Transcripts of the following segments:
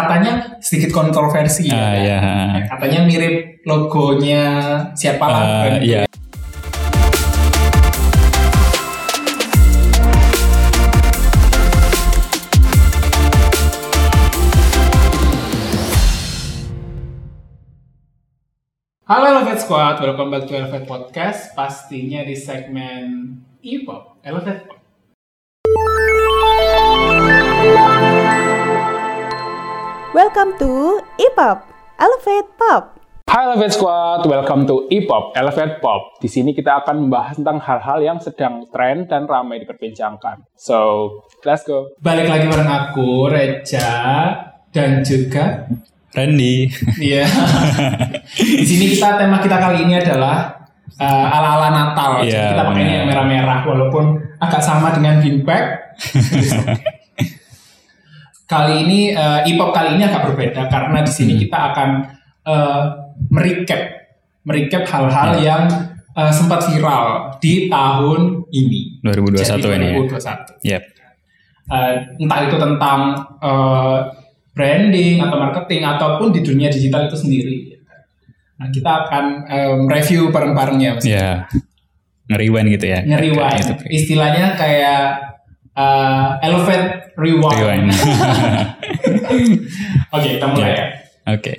katanya sedikit kontroversi ya. Kan? ya. Katanya mirip logonya siapa lah. Eh, brand iya. Halo Elevate Squad, welcome back to Elevate Podcast. Pastinya di segmen E-pop, Elevate Pop. Welcome to E-pop, Elevate Pop. Hai Elevate Squad, welcome to E-pop, Elevate Pop. Di sini kita akan membahas tentang hal-hal yang sedang tren dan ramai diperbincangkan. So, let's go. Balik lagi bareng aku, Reja, dan juga Randy. Iya. Di sini kita tema kita kali ini adalah uh, ala-ala Natal. Jadi Iya, kita pakainya yang merah-merah walaupun agak sama dengan bean bag. kali ini uh, E-pop kali ini agak berbeda karena di sini Hmm. kita akan uh, merecap merecap hal-hal Iya. yang uh, sempat viral di tahun ini. 2021 Jadi, ini ya. 2021 Yep. uh, entah itu tentang uh, branding atau marketing ataupun di dunia digital itu sendiri. Nah, kita akan um, review bareng-bareng ya. Ya. Ngeriwan gitu ya. Nge-rewind. Gitu. Istilahnya kayak uh, elevate rewind. Rewind. Oke, kita mulai Ya. ya. Oke.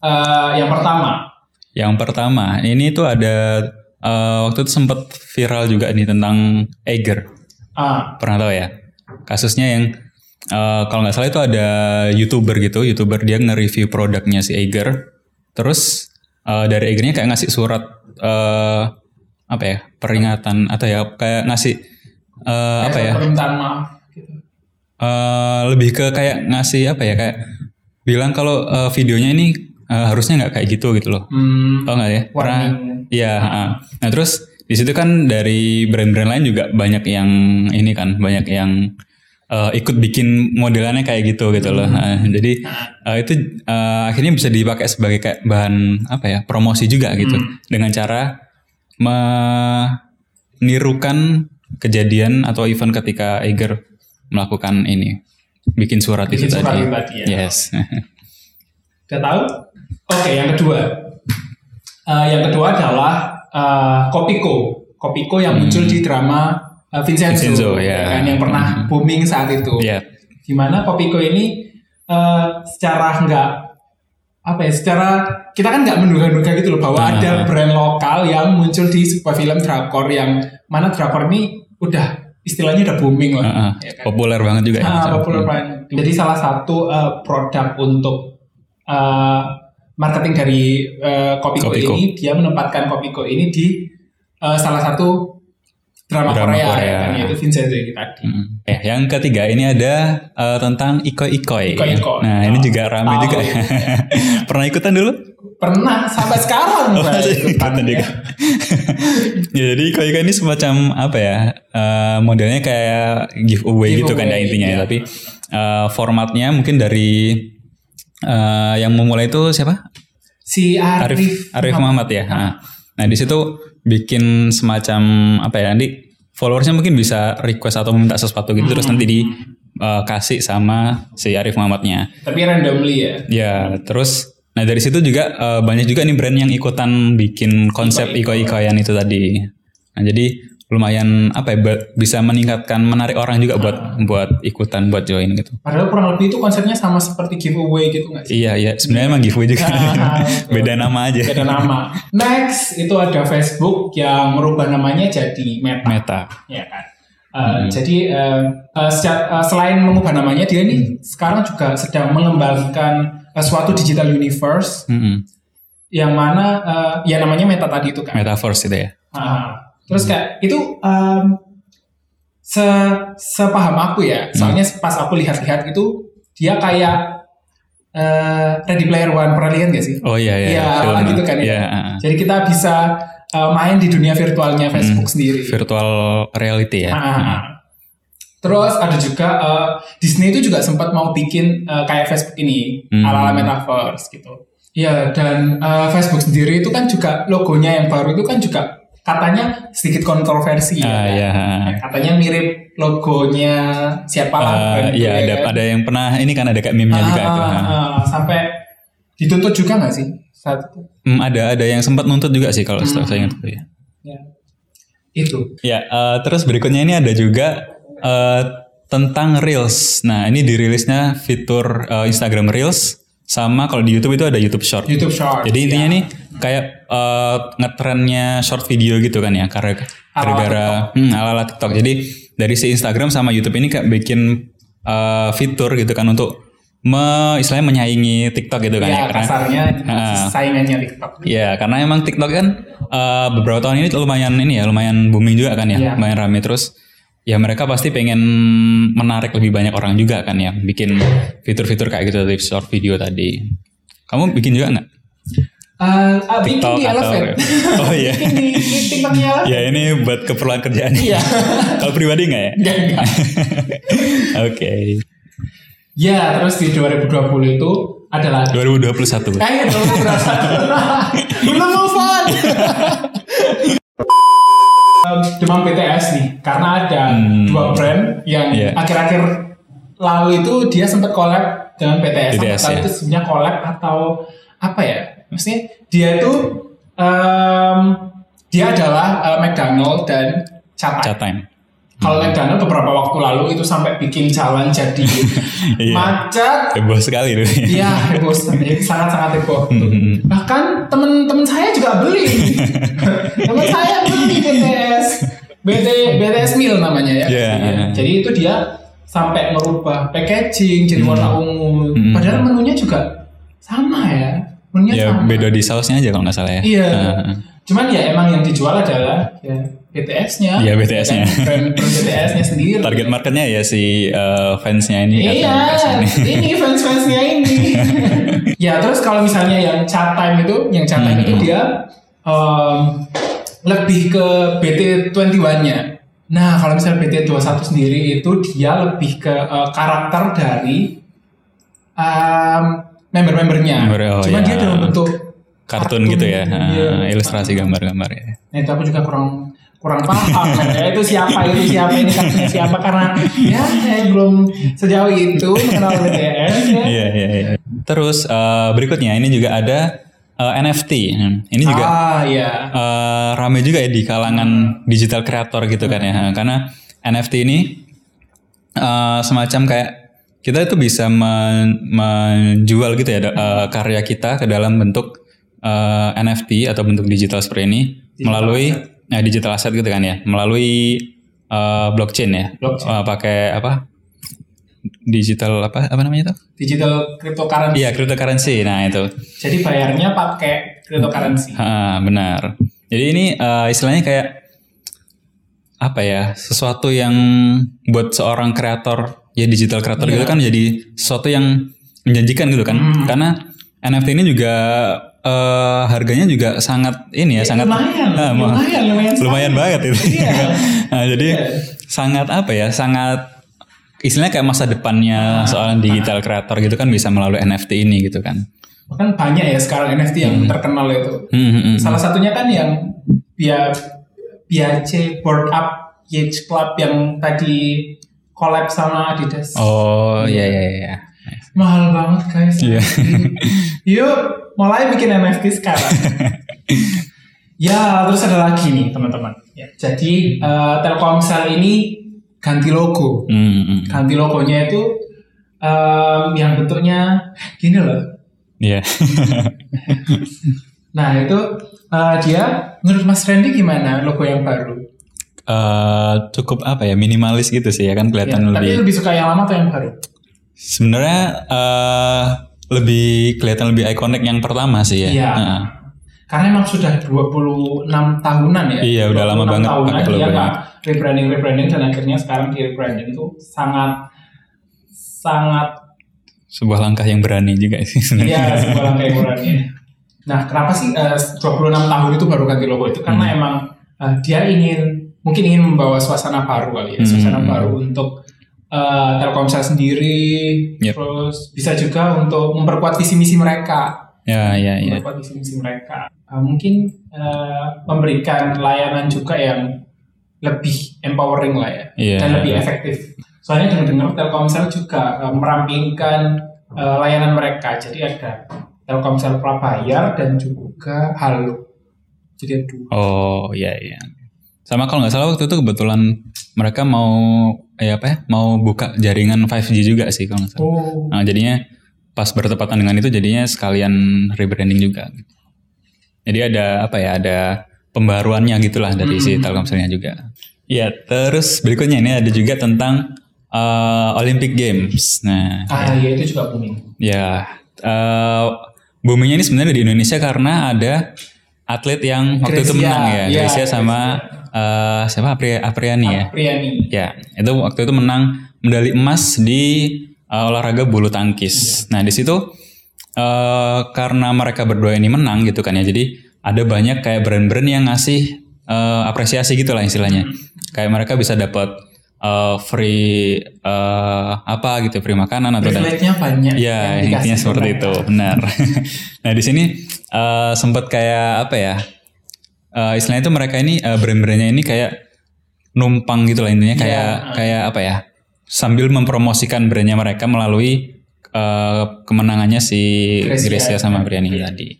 Uh, yang pertama, Yang pertama, ini tuh ada eh, waktu itu sempat viral juga nih tentang Eiger. ah, Pernah tahu ya? Kasusnya yang eh, kalau nggak salah itu ada youtuber gitu, youtuber dia nge-review produknya si Eiger. Terus eh, dari Eigernya kayak ngasih surat eh, apa ya peringatan atau ya kayak ngasih eh, apa ya permintaan maaf. Gitu. Eh, lebih ke kayak ngasih apa ya kayak bilang kalau eh, videonya ini eh, harusnya nggak kayak gitu gitu loh. Hmm, Tau nggak ya? Pernah? warning. Iya. heeh. Nah terus di situ kan dari brand-brand lain juga banyak yang ini kan, banyak yang eh, ikut bikin modelannya kayak gitu gitu loh. Nah, jadi eh, itu eh, akhirnya bisa dipakai sebagai kayak bahan apa ya promosi juga gitu dengan cara menirukan kejadian atau event ketika Eiger melakukan ini bikin surat Bikin itu surat tadi. tadi ya. Yes. Udah tahu? Oke, yang kedua. Eh, yang kedua adalah eh, Kopiko. Kopiko yang muncul di drama eh, Vincenzo, Hmm. Vincenzo, ya ya. kan, yang pernah booming saat itu. Iya. Di mana Kopiko ini eh, secara nggak apa ya, secara kita kan nggak menduga-duga gitu loh bahwa Ah. ada brand lokal yang muncul di sebuah film drakor yang mana drakor ini udah istilahnya udah booming lah. Heeh. ya kan? Populer banget juga. ya. Ah, populer banget. Jadi salah satu eh, produk untuk eh, marketing dari eh, Kopiko, Kopiko. ini dia menempatkan Kopiko ini di eh, salah satu drama, Drama Korea, Korea. ya kan, yaitu Vincenzo ini tadi. Mm. Eh, yang ketiga ini ada eh, tentang ikoi-ikoi. Ikoi-ikoi. Nah, ini Oh, juga ramai tahu. juga. Pernah ikutan dulu? Pernah sampai sekarang Oh, saya ikutan ya. ya, jadi ikoi-ikoi ini semacam apa ya? eh, modelnya kayak giveaway, gitu kan ya Giveaway, intinya. iya. Tapi eh, formatnya mungkin dari eh, yang memulai itu siapa? Si Arif Arif, Arif Muhammad ya. Nah, nah di situ bikin semacam apa ya nanti followersnya mungkin bisa request atau minta sesuatu gitu terus nanti dikasih sama si Arif Muhammadnya. Tapi randomly ya. Ya terus nah dari situ juga eh, banyak juga nih brand yang ikutan bikin konsep iko-ikoyan itu tadi. Nah jadi lumayan apa ya bisa meningkatkan menarik orang juga buat buat ikutan buat join gitu. Padahal kurang lebih itu konsepnya sama seperti giveaway gitu nggak sih? Iya iya sebenarnya emang giveaway juga. Ah, Beda nama aja. Beda nama. Next itu ada Facebook yang merubah namanya jadi Meta. Meta. ya kan. Uh, Jadi uh, uh, seca- uh, selain mengubah namanya dia ini sekarang juga sedang mengembangkan uh, suatu digital universe Mm-mm. yang mana uh, ya namanya Meta tadi itu kan. Metaverse itu ya. Ah, terus kayak itu um, se sepaham aku ya. Soalnya pas aku lihat-lihat itu dia kayak uh, Ready Player One pernah lihat gak sih? Oh iya iya. Iya, gitu kan ya. Iya, uh, Jadi kita bisa uh, main di dunia virtualnya Facebook sendiri. virtual reality ya. Ah. Terus ada juga uh, Disney itu juga sempat mau bikin uh, kayak Facebook ini Hmm. ala-ala metaverse gitu. Ya dan uh, Facebook sendiri itu kan juga logonya yang baru itu kan juga katanya sedikit kontroversi Ah, ya. kan? ya. Ya, Katanya mirip logonya siapa lah. Eh, Iya, ya ada kan? ada yang pernah ini kan ada kayak meme-nya juga Ah, itu. ah, sampai dituntut juga nggak sih saat itu? Hmm, ada ada yang sempat nuntut juga sih kalau setahu saya ingat ya. Ya. Itu. Ya, eh, terus berikutnya ini ada juga eh, tentang Reels. Nah, ini dirilisnya fitur eh, Instagram Reels sama kalau di YouTube itu ada YouTube Short. YouTube Short. Jadi intinya ya. nih kayak eh, ngetrennya short video gitu kan ya, karena gara-gara hmm, ala-ala TikTok. Jadi dari si Instagram sama YouTube ini kayak bikin eh, fitur gitu kan untuk me, istilahnya menyaingi TikTok gitu kan ya, ya, karena kasarnya Ah. saingannya TikTok. Ya, karena emang TikTok kan eh, beberapa tahun ini lumayan ini ya, lumayan booming juga kan ya, Iya. lumayan rame terus. Ya mereka pasti pengen menarik lebih banyak orang juga kan ya, bikin fitur-fitur kayak gitu dari short video tadi. Kamu bikin juga nggak? Eh, ah, bikin TikTok di atau- Elevate. Oh iya. bikin di, di TikToknya. Ya ini buat keperluan kerjaan. Iya. Kalau pribadi nggak ya? Enggak. Oke. Ya, terus di 2020 itu adalah 2021. Eh, belum berasa. belum move on. Demam BTS nih, karena ada dua brand yang Iya. akhir-akhir lalu itu dia sempat collab dengan BTS. BTS, Entah ya. itu sebenarnya collab atau apa ya? Maksudnya dia itu um, dia adalah uh, McDonald dan Chapai. Chat Kalau McDonald beberapa waktu lalu itu sampai bikin jalan jadi Iya. macet, Heboh sekali tuh. Iya, heboh sangat sangat heboh. Hmm. Bahkan temen-temen saya juga beli. temen saya beli BTS, BT, BTS Meal namanya ya. Iya. Jadi itu dia sampai merubah packaging jadi warna ungu. Hmm. Padahal menunya juga sama ya. Menunya Ya sama. beda di sausnya aja kalau nggak salah ya. Iya. Heeh. Cuman ya emang yang dijual adalah ya BTS-nya. Iya, BTS-nya. Brand, brand BTS-nya sendiri. Target marketnya ya si eh, fansnya ini. Iya, ini. ini fans-fansnya ini. ya terus kalau misalnya yang chat time itu, yang chat time Hmm. itu dia em, lebih ke BT21-nya. Nah kalau misalnya BT21 sendiri itu dia lebih ke eh, karakter dari em, member-membernya. Member, oh, Cuma iya. dia dalam bentuk kartun gitu ya, Iya. eh, ilustrasi gambar-gambar ya. Nah itu aku juga kurang kurang paham ya itu siapa itu siapa ini kartunya siapa karena ya saya belum sejauh itu mengenal BTS ya. Iya iya iya. Terus eh, berikutnya ini juga ada eh, NFT. Hmm, Ini juga Ah iya. eh, rame juga ya di kalangan digital creator gitu kan ya. Karena NFT ini eh, semacam kayak kita itu bisa men- menjual gitu ya eh, karya kita ke dalam bentuk eh, NFT atau bentuk digital seperti ini melalui nah, digital asset gitu kan ya, melalui eh, blockchain ya. Blockchain. Eh, pakai apa? Digital apa apa namanya itu? Digital cryptocurrency. Iya, cryptocurrency. Nah, itu. Jadi bayarnya pakai cryptocurrency. Ha, benar. Jadi ini eh, istilahnya kayak apa ya? Sesuatu yang buat seorang kreator ya digital kreator Iya. gitu kan jadi sesuatu yang menjanjikan gitu kan. Hmm. Karena NFT ini juga eh, harganya juga sangat ini ya, sangat lumayan, Ah, ma- lumayan, lumayan, lumayan banget itu. Iya. nah, jadi Iya. sangat apa ya? Sangat istilahnya kayak masa Ah, depannya seorang digital kreator gitu kan bisa melalui NFT ini gitu kan. Bahkan banyak ya sekarang NFT yang terkenal itu. Hmm, hmm, hmm. Salah satunya kan yang Bia Biace Board Up Yates Club yang tadi collab sama Adidas. Oh iya iya iya. Mahal banget guys. Iya. Yuk mulai bikin NFT sekarang. ya terus ada lagi nih teman-teman. Ya, jadi eh, Telkomsel ini ganti logo. Hmm, hmm. Ganti logonya itu em, yang bentuknya gini loh. Iya. Nah itu eh, dia menurut Mas Randy gimana logo yang baru? Eh, cukup apa ya minimalis gitu sih ya kan Ya, kelihatan tapi lebih. lebih suka yang lama atau yang baru? Sebenarnya eh lebih kelihatan lebih ikonik yang pertama sih ya. Iya. Heeh. Karena emang sudah 26 tahunan ya. Iya, udah lama 26 banget tahunan pakai dia logo Pak rebranding rebranding dan akhirnya sekarang di rebranding itu sangat sangat Sebuah langkah yang berani juga sih sebenarnya. Iya, sebuah langkah yang berani. Nah, kenapa sih eh, 26 tahun itu baru ganti logo itu? Karena Hmm. emang eh, dia ingin mungkin ingin membawa suasana baru kali ya, Hmm. suasana baru untuk eh, Telkomsel sendiri, Yep. terus bisa juga untuk memperkuat visi misi mereka. Ya, ya, ya. Memperkuat visi misi mereka. Uh, mungkin uh, memberikan layanan juga yang lebih empowering lah ya Iya. dan lebih efektif. Soalnya dengar-dengar Telkomsel juga uh, merampingkan uh, layanan mereka. Jadi ada Telkomsel prabayar dan juga Halo. Jadi ada dua. Oh, iya, iya. Sama kalau nggak salah waktu itu kebetulan mereka mau ya apa ya? Mau buka jaringan 5G juga sih kalau nggak salah. Oh. Nah, jadinya pas bertepatan dengan itu jadinya sekalian rebranding juga. Jadi ada apa ya? Ada pembaruannya gitulah dari si Telkomselnya juga. Iya, terus berikutnya ini ada juga tentang eh, Olympic Games. Nah, Ah iya itu juga booming. ya eh, boomingnya ini sebenarnya di Indonesia karena ada atlet yang waktu itu Grecia. menang ya, Iya, Grecia sama eh, siapa Apri- Apriani ya. Priani. Ya, itu waktu itu menang medali emas di uh, olahraga bulu tangkis. Nah, di situ uh, karena mereka berdua ini menang gitu kan ya. Jadi ada banyak kayak brand-brand yang ngasih uh, apresiasi gitu lah istilahnya. Kayak mereka bisa dapat uh, free uh, apa gitu, free makanan atau dan Privilege-nya banyak. Ya, intinya seperti itu, benar. nah, di sini uh, sempat kayak apa ya? Uh, istilahnya itu mereka ini uh, brand-brandnya ini kayak numpang gitu lah intinya kayak Iya. kayak apa ya? Sambil mempromosikan brandnya mereka melalui uh, kemenangannya si. Grecia sama Briani tadi.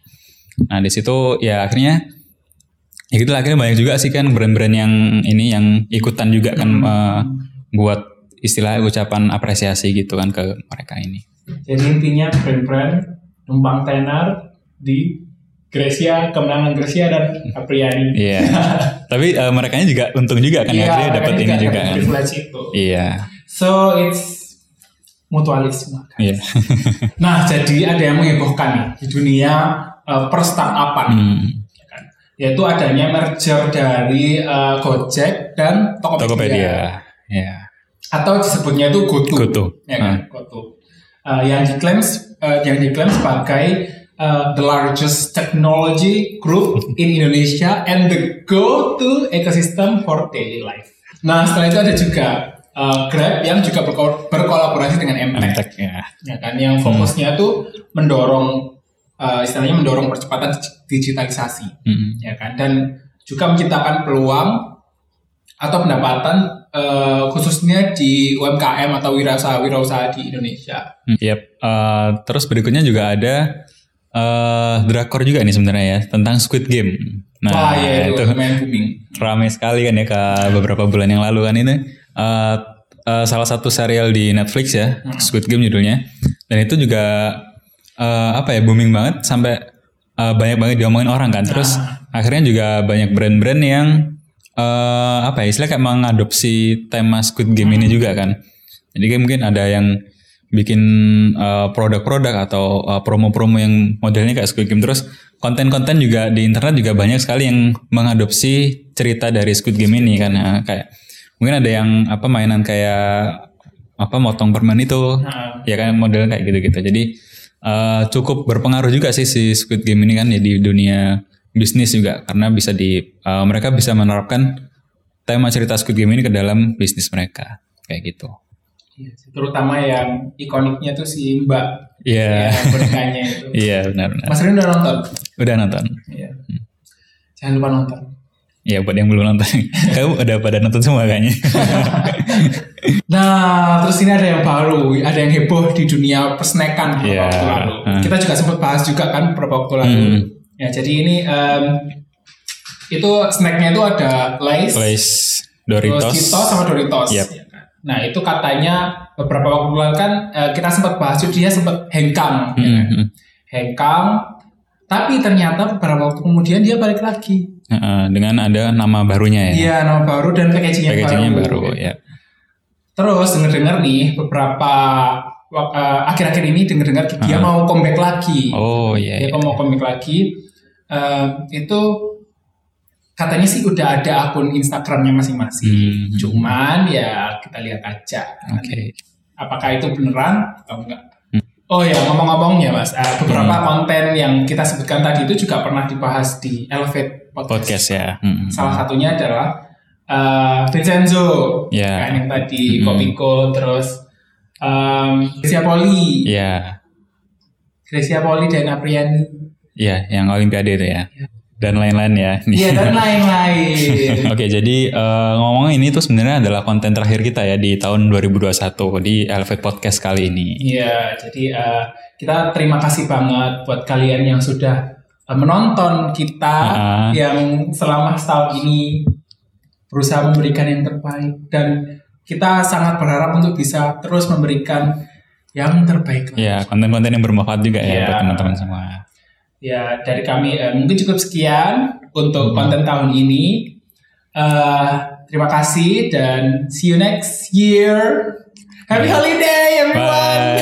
Nah, di situ ya akhirnya ya gitu lah, akhirnya banyak juga sih kan brand-brand yang ini yang ikutan juga kan uh, buat istilah ucapan apresiasi gitu kan ke mereka ini. Jadi intinya brand-brand numpang tenar di Grecia, kemenangan Grecia dan Apriani. Iya. Tapi uh, mereka juga untung juga kan ya, akhirnya dapat ini juga kan. Privilege itu. Iya. So it's mutualisme. Iya. Nah, jadi ada yang menghebohkan nih di dunia uh, perstartupan. Hmm. ya kan? Yaitu adanya merger dari uh, Gojek dan Tokopedia. Tokopedia. Iya. Atau disebutnya itu GoTo. GoTo. Ya kan? GoTo. Uh, yang diklaim uh, yang diklaim sebagai uh, the largest technology group in Indonesia and the go-to ecosystem for daily life. Nah, setelah itu ada juga uh, Grab yang juga berko- berkolaborasi dengan MTech Antek ya. ya kan yang fokusnya tuh mendorong uh, istilahnya mendorong percepatan dig- digitalisasi Hmm. ya kan dan juga menciptakan peluang atau pendapatan uh, khususnya di UMKM atau wirausaha-wirausaha di Indonesia. Hmm, Yap. Uh, terus berikutnya juga ada uh, drakor juga nih sebenarnya ya tentang Squid Game. Nah, Wah ya itu itu booming. ramai sekali kan ya ke beberapa bulan yang lalu kan ini. Uh, uh, salah satu serial di Netflix ya Squid Game judulnya. Dan itu juga uh, apa ya booming banget sampai uh, banyak banget diomongin orang kan. Terus akhirnya juga banyak brand-brand yang uh, apa ya istilahnya kayak mengadopsi tema Squid Game ini juga kan. Jadi mungkin ada yang bikin uh, produk-produk atau uh, promo-promo yang modelnya kayak Squid Game. Terus konten-konten juga di internet juga banyak sekali yang mengadopsi cerita dari Squid Game ini kan. Nah, kayak mungkin ada yang apa mainan kayak apa motong permen itu Nah, ya kan modelnya kayak gitu-gitu. Jadi uh, cukup berpengaruh juga sih si Squid Game ini kan ya di dunia bisnis juga. Karena bisa di uh, mereka bisa menerapkan tema cerita Squid Game ini ke dalam bisnis mereka. Kayak gitu terutama yang ikoniknya tuh si Mbak Iya. ya, bonekanya itu. Iya benar-benar. Mas Rin udah nonton? Udah nonton. Iya. Jangan lupa nonton. Iya buat yang belum nonton. Kamu udah pada nonton semua kayaknya. Nah, terus ini ada yang baru, ada yang heboh di dunia persnekan beberapa Iya. waktu lalu. Hmm. Kita juga sempat bahas juga kan beberapa waktu lalu. Hmm. Ya, jadi ini em, itu snacknya itu ada Lays, Lays Doritos. Cheetos sama Doritos. Yep. Nah, itu katanya beberapa waktu lalu kan eh, kita sempat bahas dia sempat hengkang, ya Hmm, kan? hmm. hengkang. Tapi ternyata beberapa waktu kemudian dia balik lagi. Heeh, dengan ada nama barunya ya. Iya, nama baru dan packagingnya Packagingnya baru. baru ya. Terus denger-dengar nih beberapa eh, akhir-akhir ini denger-dengar dia mau comeback lagi. Oh iya. Dia iya. mau comeback lagi. Eh, itu katanya sih udah ada akun Instagramnya masing-masing. Hmm. Cuman ya kita lihat aja. Oke. Apakah itu beneran atau enggak? Hmm. Oh ya ngomong-ngomong ya mas, eh, beberapa konten yang kita sebutkan tadi itu juga pernah dibahas di Elevate Podcast. Podcast ya. Hmm. Salah satunya adalah eh, Vincenzo, Ya. kan yang tadi Mm-mm. Kopiko, terus um, Siapoli. Iya. Gracia Poli dan Apriani. Iya, yang Olimpiade itu ya. Iya. Dan lain-lain ya. Iya dan lain-lain. Oke, jadi uh, ngomongin ini tuh sebenarnya adalah konten terakhir kita ya di tahun 2021 di Elevate Podcast kali ini. Iya, jadi uh, kita terima kasih banget buat kalian yang sudah uh, menonton kita Uh-uh. yang selama setahun ini berusaha memberikan yang terbaik dan kita sangat berharap untuk bisa terus memberikan yang terbaik. lagi. Ya, konten-konten yang bermanfaat juga ya Iya. buat teman-teman semua. Ya, dari kami eh, mungkin cukup sekian untuk Hmm. konten tahun ini. Eh, terima kasih dan see you next year. Happy Bye. holiday everyone.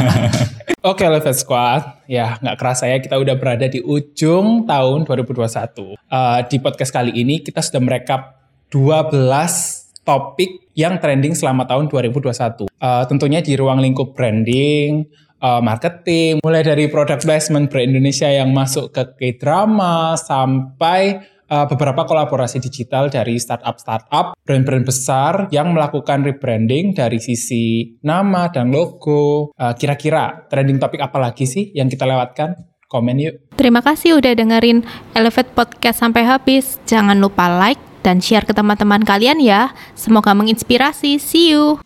Oke, Level Squad. Ya, nggak kerasa ya kita udah berada di ujung tahun 2021. Eh, di podcast kali ini kita sudah merekap 12 topik yang trending selama tahun 2021. Eh, tentunya di ruang lingkup branding, eh, marketing, mulai dari product placement brand Indonesia yang masuk ke K-drama sampai eh, beberapa kolaborasi digital dari startup-startup, brand-brand besar yang melakukan rebranding dari sisi nama dan logo. Eh, Kira-kira trending topik apa lagi sih yang kita lewatkan? Komen yuk. Terima kasih udah dengerin Elevate Podcast sampai habis. Jangan lupa like dan share ke teman-teman kalian ya. Semoga menginspirasi. See you.